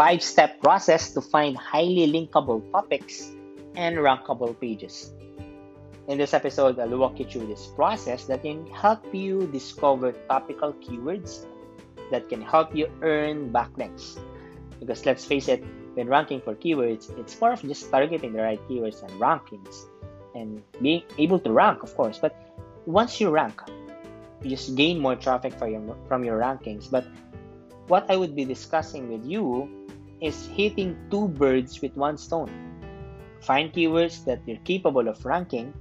five step process to find highly linkable topics and rankable pages. In this episode, I'll walk you through this process that can help you discover topical keywords that can help you earn backlinks. Because let's face it, when ranking for keywords, it's more of just targeting the right keywords and rankings and being able to rank, of course. But once you rank, you just gain more traffic your, from your rankings. But what I would be discussing with you is hitting two birds with one stone. Find keywords that you're capable of ranking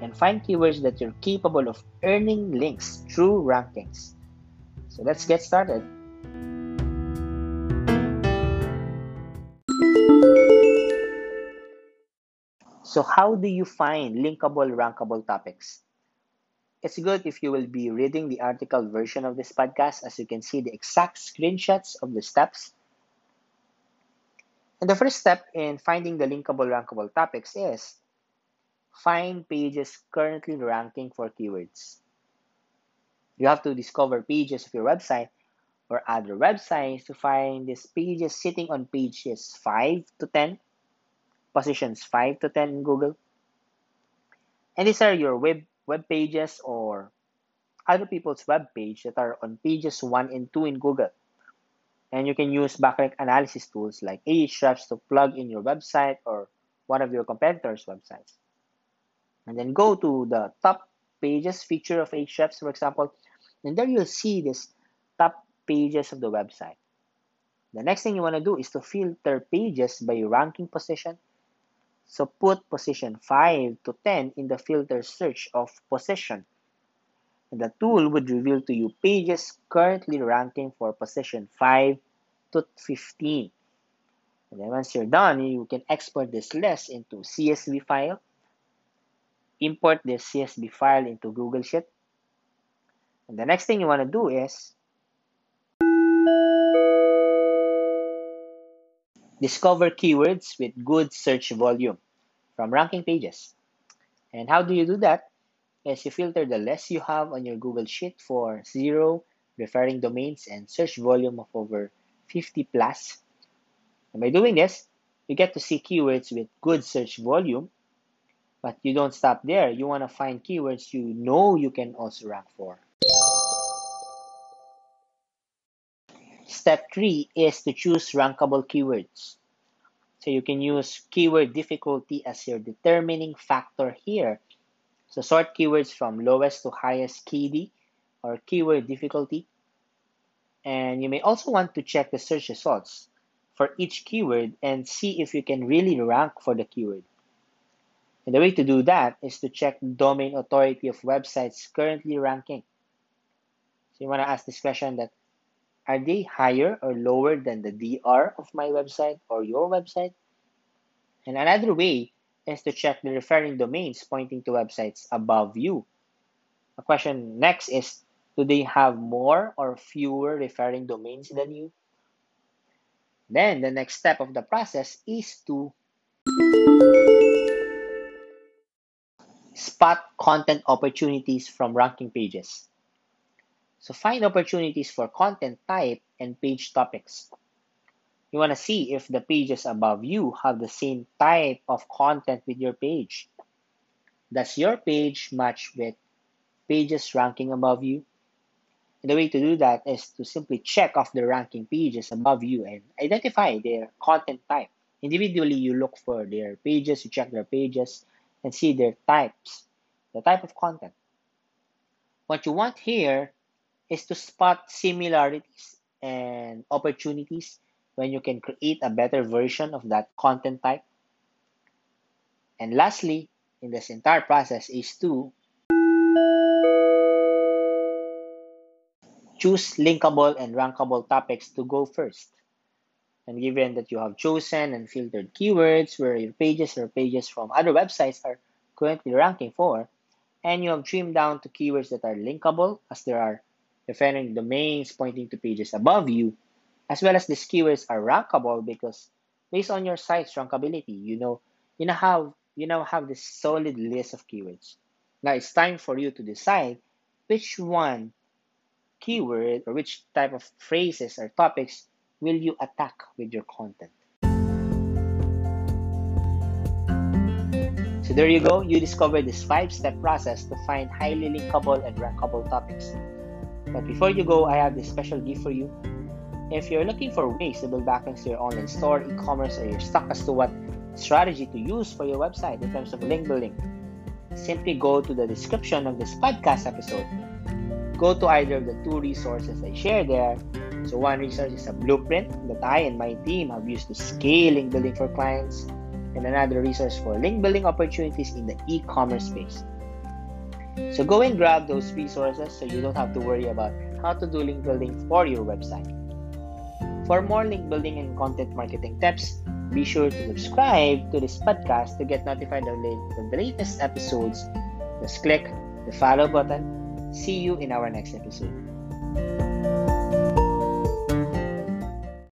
and find keywords that you're capable of earning links through rankings. So let's get started. So, how do you find linkable, rankable topics? It's good if you will be reading the article version of this podcast as you can see the exact screenshots of the steps. And the first step in finding the linkable, rankable topics is find pages currently ranking for keywords. You have to discover pages of your website or other websites to find these pages sitting on pages 5 to 10, positions 5 to 10 in Google. And these are your web, web pages or other people's web page that are on pages 1 and 2 in Google. And you can use backlink analysis tools like Ahrefs to plug in your website or one of your competitors' websites and then go to the top pages feature of Ahrefs, for example, and there you'll see this top pages of the website. The next thing you want to do is to filter pages by ranking position. So put position 5 to 10 in the filter search of position. And the tool would reveal to you pages currently ranking for position 5 to 15. And then once you're done, you can export this list into CSV file import this CSV file into Google Sheet. And the next thing you want to do is discover keywords with good search volume from ranking pages. And how do you do that? Is you filter the list you have on your Google Sheet for zero referring domains and search volume of over 50 plus. And by doing this, you get to see keywords with good search volume but you don't stop there. You want to find keywords you know you can also rank for. Step three is to choose rankable keywords. So you can use keyword difficulty as your determining factor here. So sort keywords from lowest to highest KD or keyword difficulty. And you may also want to check the search results for each keyword and see if you can really rank for the keyword. And the way to do that is to check domain authority of websites currently ranking. So you want to ask this question that are they higher or lower than the DR of my website or your website? And another way is to check the referring domains pointing to websites above you. A question next is do they have more or fewer referring domains than you? Then the next step of the process is to spot content opportunities from ranking pages. So find opportunities for content type and page topics. You want to see if the pages above you have the same type of content with your page. Does your page match with pages ranking above you? And the way to do that is to simply check off the ranking pages above you and identify their content type. Individually, you look for their pages, you check their pages, and see their types, the type of content. What you want here is to spot similarities and opportunities when you can create a better version of that content type. And lastly, in this entire process is to choose linkable and rankable topics to go first. And given that you have chosen and filtered keywords where your pages or pages from other websites are currently ranking for, and you have trimmed down to keywords that are linkable, as there are referring domains pointing to pages above you, as well as these keywords are rankable because based on your site's rankability, you know you now have you now have this solid list of keywords. Now it's time for you to decide which one keyword or which type of phrases or topics will you attack with your content? So there you go, you discovered this five step process to find highly linkable and rankable topics. But before you go, I have this special gift for you. If you're looking for ways to build backlinks to your online store, e commerce, or you're stuck as to what strategy to use for your website in terms of link building, simply go to the description of this podcast episode. Go to either of the two resources I share there. So, one resource is a blueprint that I and my team have used to scale link building for clients, and another resource for link building opportunities in the e commerce space. So, go and grab those resources so you don't have to worry about how to do link building for your website. For more link building and content marketing tips, be sure to subscribe to this podcast to get notified of the latest episodes. Just click the follow button. See you in our next episode.